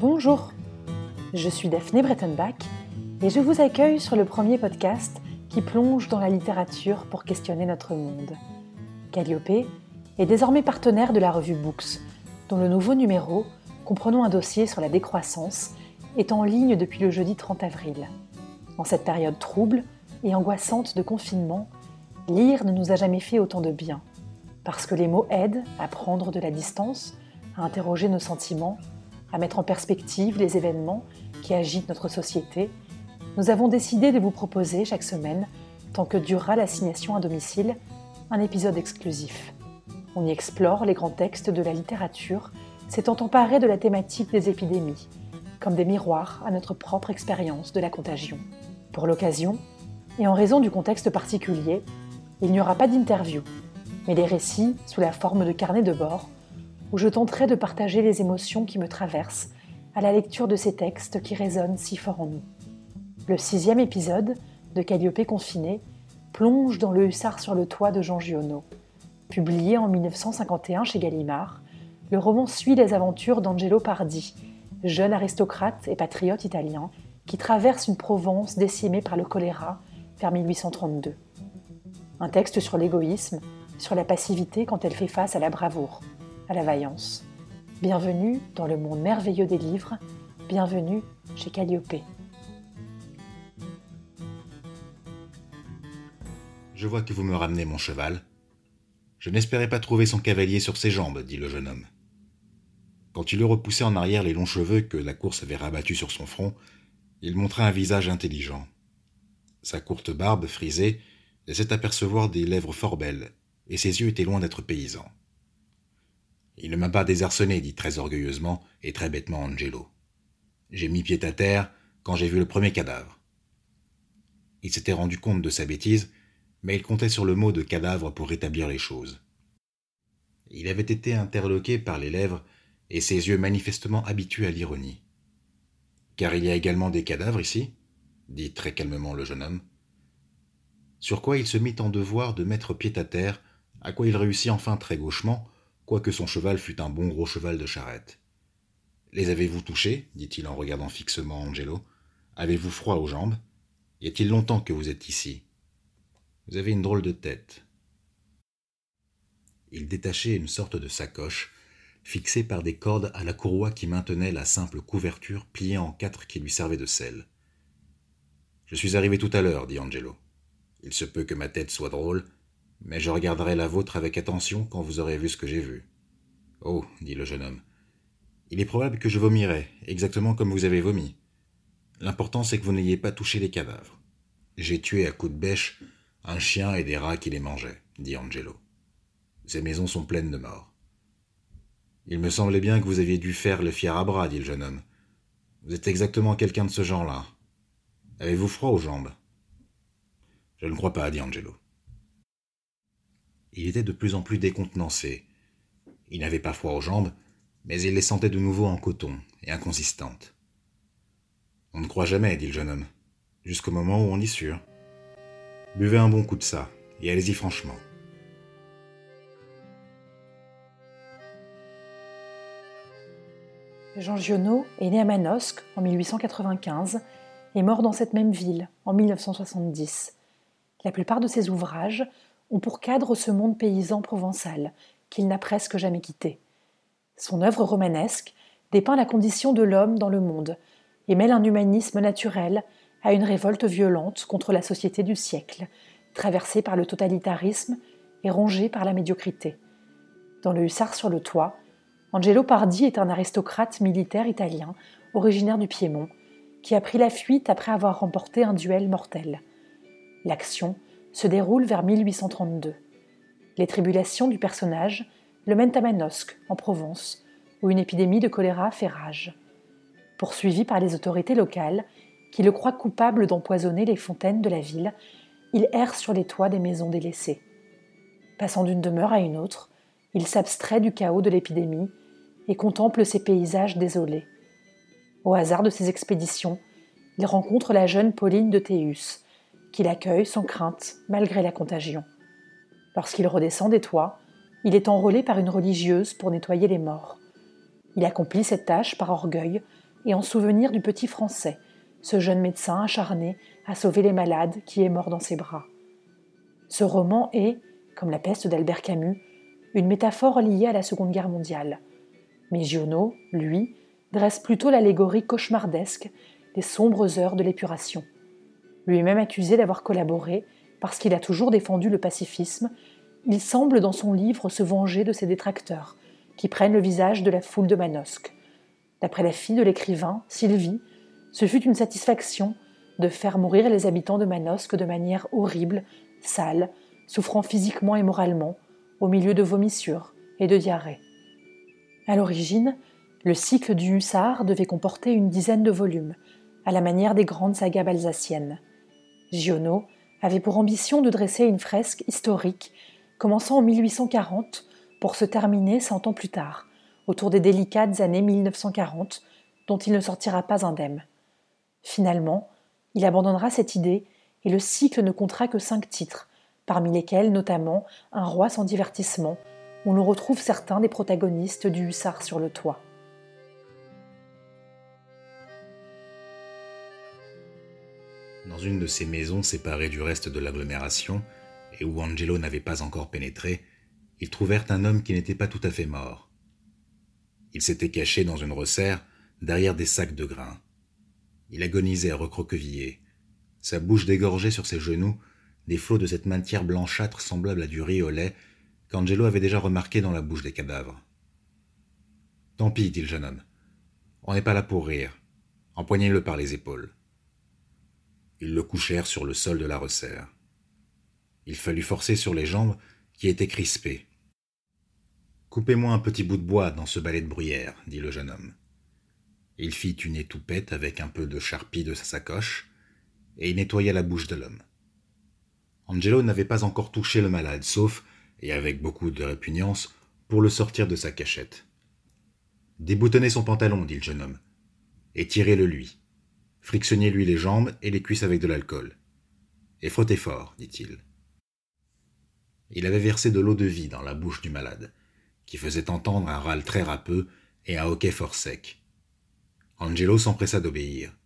Bonjour, je suis Daphné Brettenbach et je vous accueille sur le premier podcast qui plonge dans la littérature pour questionner notre monde. Calliope est désormais partenaire de la revue Books, dont le nouveau numéro, comprenant un dossier sur la décroissance, est en ligne depuis le jeudi 30 avril. En cette période trouble et angoissante de confinement, lire ne nous a jamais fait autant de bien, parce que les mots aident à prendre de la distance, à interroger nos sentiments, à mettre en perspective les événements qui agitent notre société, nous avons décidé de vous proposer chaque semaine, tant que durera l'assignation à domicile, un épisode exclusif. On y explore les grands textes de la littérature s'étant emparés de la thématique des épidémies, comme des miroirs à notre propre expérience de la contagion. Pour l'occasion, et en raison du contexte particulier, il n'y aura pas d'interview, mais des récits sous la forme de carnets de bord où je tenterai de partager les émotions qui me traversent à la lecture de ces textes qui résonnent si fort en nous. Le sixième épisode de Calliope confiné plonge dans le Hussard sur le toit de Jean Giono. Publié en 1951 chez Gallimard, le roman suit les aventures d'Angelo Pardi, jeune aristocrate et patriote italien qui traverse une Provence décimée par le choléra vers 1832. Un texte sur l'égoïsme, sur la passivité quand elle fait face à la bravoure à la vaillance. Bienvenue dans le monde merveilleux des livres, bienvenue chez Calliope. Je vois que vous me ramenez mon cheval. Je n'espérais pas trouver son cavalier sur ses jambes, dit le jeune homme. Quand il eut repoussé en arrière les longs cheveux que la course avait rabattus sur son front, il montra un visage intelligent. Sa courte barbe frisée laissait apercevoir des lèvres fort belles, et ses yeux étaient loin d'être paysans. Il ne m'a pas désarçonné, dit très orgueilleusement et très bêtement Angelo. J'ai mis pied à terre quand j'ai vu le premier cadavre. Il s'était rendu compte de sa bêtise, mais il comptait sur le mot de cadavre pour rétablir les choses. Il avait été interloqué par les lèvres et ses yeux manifestement habitués à l'ironie. Car il y a également des cadavres ici dit très calmement le jeune homme. Sur quoi il se mit en devoir de mettre pied à terre, à quoi il réussit enfin très gauchement, quoique son cheval fût un bon gros cheval de charrette. Les avez-vous touchés? dit-il en regardant fixement Angelo. Avez-vous froid aux jambes? Y a-t-il longtemps que vous êtes ici? Vous avez une drôle de tête. Il détachait une sorte de sacoche, fixée par des cordes à la courroie qui maintenait la simple couverture pliée en quatre qui lui servait de selle. Je suis arrivé tout à l'heure, dit Angelo. Il se peut que ma tête soit drôle, mais je regarderai la vôtre avec attention quand vous aurez vu ce que j'ai vu. Oh, dit le jeune homme. Il est probable que je vomirai, exactement comme vous avez vomi. L'important c'est que vous n'ayez pas touché les cadavres. J'ai tué à coups de bêche un chien et des rats qui les mangeaient, dit Angelo. Ces maisons sont pleines de morts. Il me semblait bien que vous aviez dû faire le fier à bras, dit le jeune homme. Vous êtes exactement quelqu'un de ce genre-là. Avez-vous froid aux jambes? Je ne crois pas, dit Angelo. Il était de plus en plus décontenancé. Il n'avait pas froid aux jambes, mais il les sentait de nouveau en coton et inconsistantes. On ne croit jamais, dit le jeune homme, jusqu'au moment où on y sûr. Buvez un bon coup de ça, et allez-y franchement. Jean Giono est né à Manosque en 1895 et mort dans cette même ville en 1970. La plupart de ses ouvrages ont pour cadre ce monde paysan provençal qu'il n'a presque jamais quitté. Son œuvre romanesque dépeint la condition de l'homme dans le monde et mêle un humanisme naturel à une révolte violente contre la société du siècle, traversée par le totalitarisme et rongée par la médiocrité. Dans le Hussard sur le toit, Angelo Pardi est un aristocrate militaire italien, originaire du Piémont, qui a pris la fuite après avoir remporté un duel mortel. L'action se déroule vers 1832. Les tribulations du personnage le mènent à Manosque, en Provence, où une épidémie de choléra fait rage. Poursuivi par les autorités locales, qui le croient coupable d'empoisonner les fontaines de la ville, il erre sur les toits des maisons délaissées. Passant d'une demeure à une autre, il s'abstrait du chaos de l'épidémie et contemple ces paysages désolés. Au hasard de ses expéditions, il rencontre la jeune Pauline de Théus, qui l'accueille sans crainte malgré la contagion. Lorsqu'il redescend des toits, il est enrôlé par une religieuse pour nettoyer les morts. Il accomplit cette tâche par orgueil, et en souvenir du petit Français, ce jeune médecin acharné à sauver les malades qui est mort dans ses bras. Ce roman est, comme la peste d'Albert Camus, une métaphore liée à la Seconde Guerre mondiale. Mais Giono, lui, dresse plutôt l'allégorie cauchemardesque des sombres heures de l'épuration. Lui-même accusé d'avoir collaboré parce qu'il a toujours défendu le pacifisme, il semble dans son livre se venger de ses détracteurs, qui prennent le visage de la foule de Manosque. D'après la fille de l'écrivain, Sylvie, ce fut une satisfaction de faire mourir les habitants de Manosque de manière horrible, sale, souffrant physiquement et moralement, au milieu de vomissures et de diarrhées. À l'origine, le cycle du Hussard devait comporter une dizaine de volumes, à la manière des grandes sagas alsaciennes. Giono avait pour ambition de dresser une fresque historique commençant en 1840 pour se terminer cent ans plus tard, autour des délicates années 1940, dont il ne sortira pas indemne. Finalement, il abandonnera cette idée et le cycle ne comptera que cinq titres, parmi lesquels notamment Un roi sans divertissement, où l'on retrouve certains des protagonistes du Hussard sur le toit. Dans une de ces maisons séparées du reste de l'agglomération, et où Angelo n'avait pas encore pénétré, ils trouvèrent un homme qui n'était pas tout à fait mort. Il s'était caché dans une resserre, derrière des sacs de grains. Il agonisait recroquevillé, sa bouche dégorgeait sur ses genoux des flots de cette matière blanchâtre semblable à du riz au lait qu'Angelo avait déjà remarqué dans la bouche des cadavres. Tant pis, dit le jeune homme. On n'est pas là pour rire. Empoignez-le par les épaules. Ils le couchèrent sur le sol de la resserre. Il fallut forcer sur les jambes qui étaient crispées. Coupez-moi un petit bout de bois dans ce balai de bruyère, dit le jeune homme. Il fit une étoupette avec un peu de charpie de sa sacoche, et il nettoya la bouche de l'homme. Angelo n'avait pas encore touché le malade, sauf, et avec beaucoup de répugnance, pour le sortir de sa cachette. Déboutonnez son pantalon, dit le jeune homme, et tirez-le lui. Frictionnez-lui les jambes et les cuisses avec de l'alcool. Et frottez fort, dit-il. Il avait versé de l'eau de vie dans la bouche du malade, qui faisait entendre un râle très râpeux et un hoquet fort sec. Angelo s'empressa d'obéir.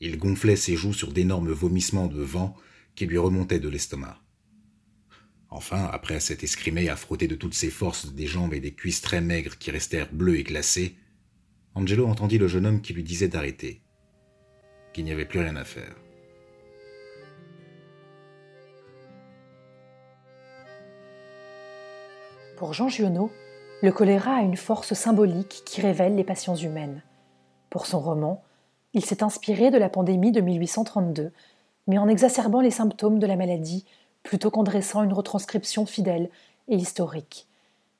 Il gonflait ses joues sur d'énormes vomissements de vent qui lui remontaient de l'estomac. Enfin, après s'être escrimé à frotter de toutes ses forces des jambes et des cuisses très maigres qui restèrent bleues et glacées, Angelo entendit le jeune homme qui lui disait d'arrêter, n'y avait plus rien à faire. Pour Jean Giono, le choléra a une force symbolique qui révèle les passions humaines. Pour son roman, il s'est inspiré de la pandémie de 1832, mais en exacerbant les symptômes de la maladie plutôt qu'en dressant une retranscription fidèle et historique.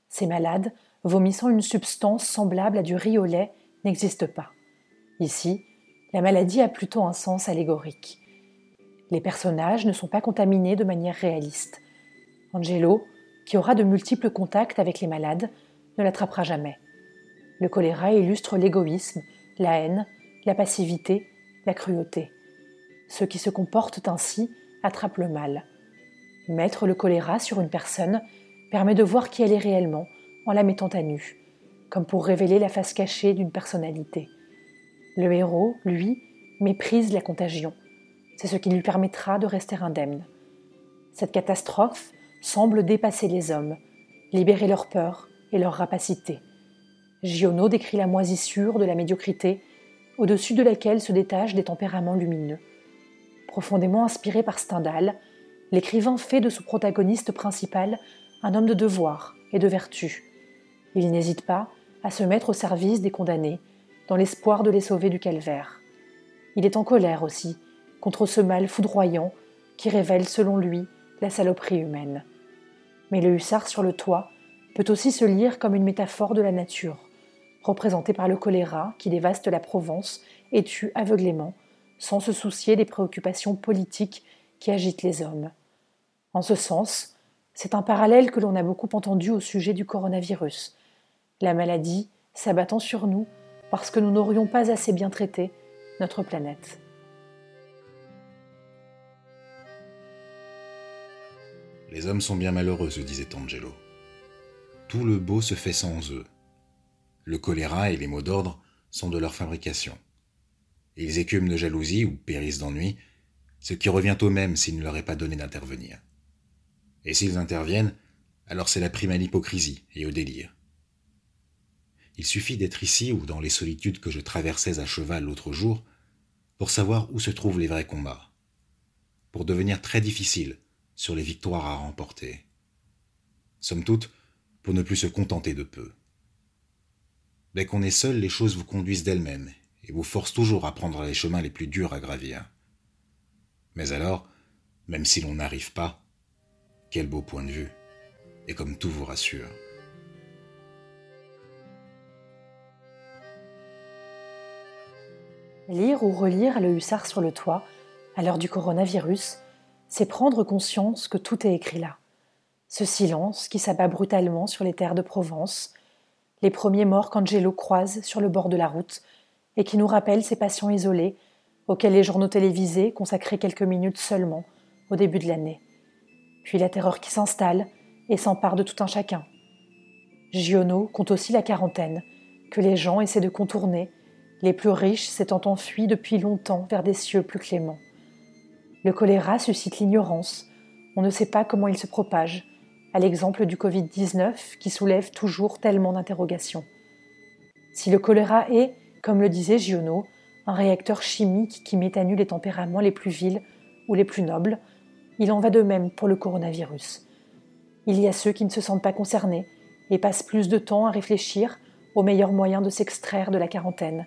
Ces malades, vomissant une substance semblable à du riz au lait, n'existent pas. Ici, la maladie a plutôt un sens allégorique. Les personnages ne sont pas contaminés de manière réaliste. Angelo, qui aura de multiples contacts avec les malades, ne l'attrapera jamais. Le choléra illustre l'égoïsme, la haine, la passivité, la cruauté. Ceux qui se comportent ainsi attrapent le mal. Mettre le choléra sur une personne permet de voir qui elle est réellement en la mettant à nu, comme pour révéler la face cachée d'une personnalité. Le héros, lui, méprise la contagion. C'est ce qui lui permettra de rester indemne. Cette catastrophe semble dépasser les hommes, libérer leur peur et leur rapacité. Giono décrit la moisissure de la médiocrité, au-dessus de laquelle se détachent des tempéraments lumineux. Profondément inspiré par Stendhal, l'écrivain fait de son protagoniste principal un homme de devoir et de vertu. Il n'hésite pas à se mettre au service des condamnés, dans l'espoir de les sauver du calvaire. Il est en colère aussi contre ce mal foudroyant qui révèle, selon lui, la saloperie humaine. Mais le hussard sur le toit peut aussi se lire comme une métaphore de la nature, représentée par le choléra qui dévaste la Provence et tue aveuglément, sans se soucier des préoccupations politiques qui agitent les hommes. En ce sens, c'est un parallèle que l'on a beaucoup entendu au sujet du coronavirus. La maladie s'abattant sur nous parce que nous n'aurions pas assez bien traité notre planète. Les hommes sont bien malheureux, se disait Angelo. Tout le beau se fait sans eux. Le choléra et les mots d'ordre sont de leur fabrication. Ils écument de jalousie ou périssent d'ennui, ce qui revient au même s'il ne leur est pas donné d'intervenir. Et s'ils interviennent, alors c'est la prime à l'hypocrisie et au délire. Il suffit d'être ici ou dans les solitudes que je traversais à cheval l'autre jour pour savoir où se trouvent les vrais combats, pour devenir très difficile sur les victoires à remporter. Somme toute, pour ne plus se contenter de peu. Dès qu'on est seul, les choses vous conduisent d'elles-mêmes et vous forcent toujours à prendre les chemins les plus durs à gravir. Mais alors, même si l'on n'arrive pas, quel beau point de vue, et comme tout vous rassure. Lire ou relire Le Hussard sur le toit, à l'heure du coronavirus, c'est prendre conscience que tout est écrit là. Ce silence qui s'abat brutalement sur les terres de Provence, les premiers morts qu'Angelo croise sur le bord de la route et qui nous rappellent ces patients isolés auxquels les journaux télévisés consacraient quelques minutes seulement au début de l'année. Puis la terreur qui s'installe et s'empare de tout un chacun. Giono compte aussi la quarantaine, que les gens essaient de contourner, les plus riches s'étant enfuis depuis longtemps vers des cieux plus cléments. Le choléra suscite l'ignorance, on ne sait pas comment il se propage, à l'exemple du Covid-19 qui soulève toujours tellement d'interrogations. Si le choléra est, comme le disait Giono, un réacteur chimique qui métanue les tempéraments les plus vils ou les plus nobles, il en va de même pour le coronavirus. Il y a ceux qui ne se sentent pas concernés et passent plus de temps à réfléchir aux meilleurs moyens de s'extraire de la quarantaine.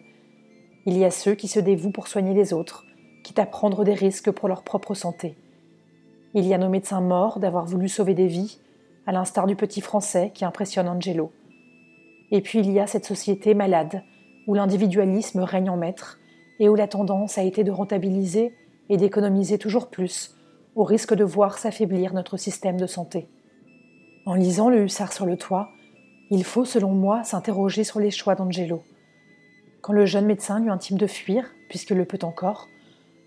Il y a ceux qui se dévouent pour soigner les autres, quitte à prendre des risques pour leur propre santé. Il y a nos médecins morts d'avoir voulu sauver des vies, à l'instar du petit Français qui impressionne Angelo. Et puis il y a cette société malade, où l'individualisme règne en maître, et où la tendance a été de rentabiliser et d'économiser toujours plus, au risque de voir s'affaiblir notre système de santé. En lisant Le Hussard sur le toit, il faut, selon moi, s'interroger sur les choix d'Angelo. Quand le jeune médecin lui intime de fuir, puisqu'il le peut encore,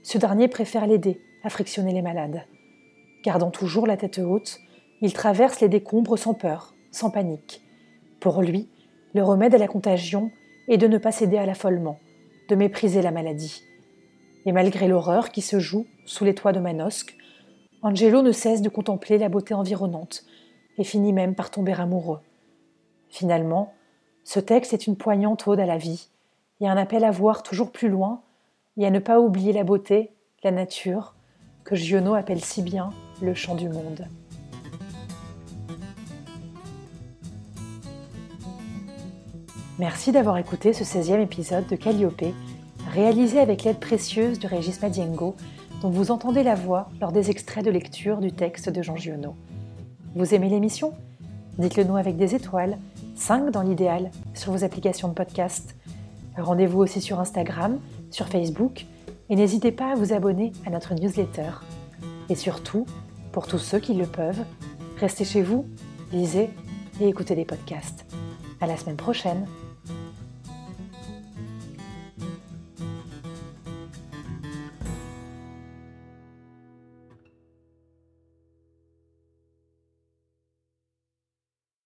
ce dernier préfère l'aider à frictionner les malades. Gardant toujours la tête haute, il traverse les décombres sans peur, sans panique. Pour lui, le remède à la contagion est de ne pas céder à l'affolement, de mépriser la maladie. Et malgré l'horreur qui se joue sous les toits de Manosque, Angelo ne cesse de contempler la beauté environnante et finit même par tomber amoureux. Finalement, ce texte est une poignante ode à la vie et un appel à voir toujours plus loin et à ne pas oublier la beauté, la nature, que Giono appelle si bien le chant du monde. Merci d'avoir écouté ce 16e épisode de Calliope, réalisé avec l'aide précieuse de Régis Madiengo, dont vous entendez la voix lors des extraits de lecture du texte de Jean Giono. Vous aimez l'émission? Dites-le nous avec des étoiles, 5 dans l'idéal, sur vos applications de podcast. Rendez-vous aussi sur Instagram, sur Facebook, et n'hésitez pas à vous abonner à notre newsletter. Et surtout, pour tous ceux qui le peuvent, restez chez vous, lisez et écoutez des podcasts. À la semaine prochaine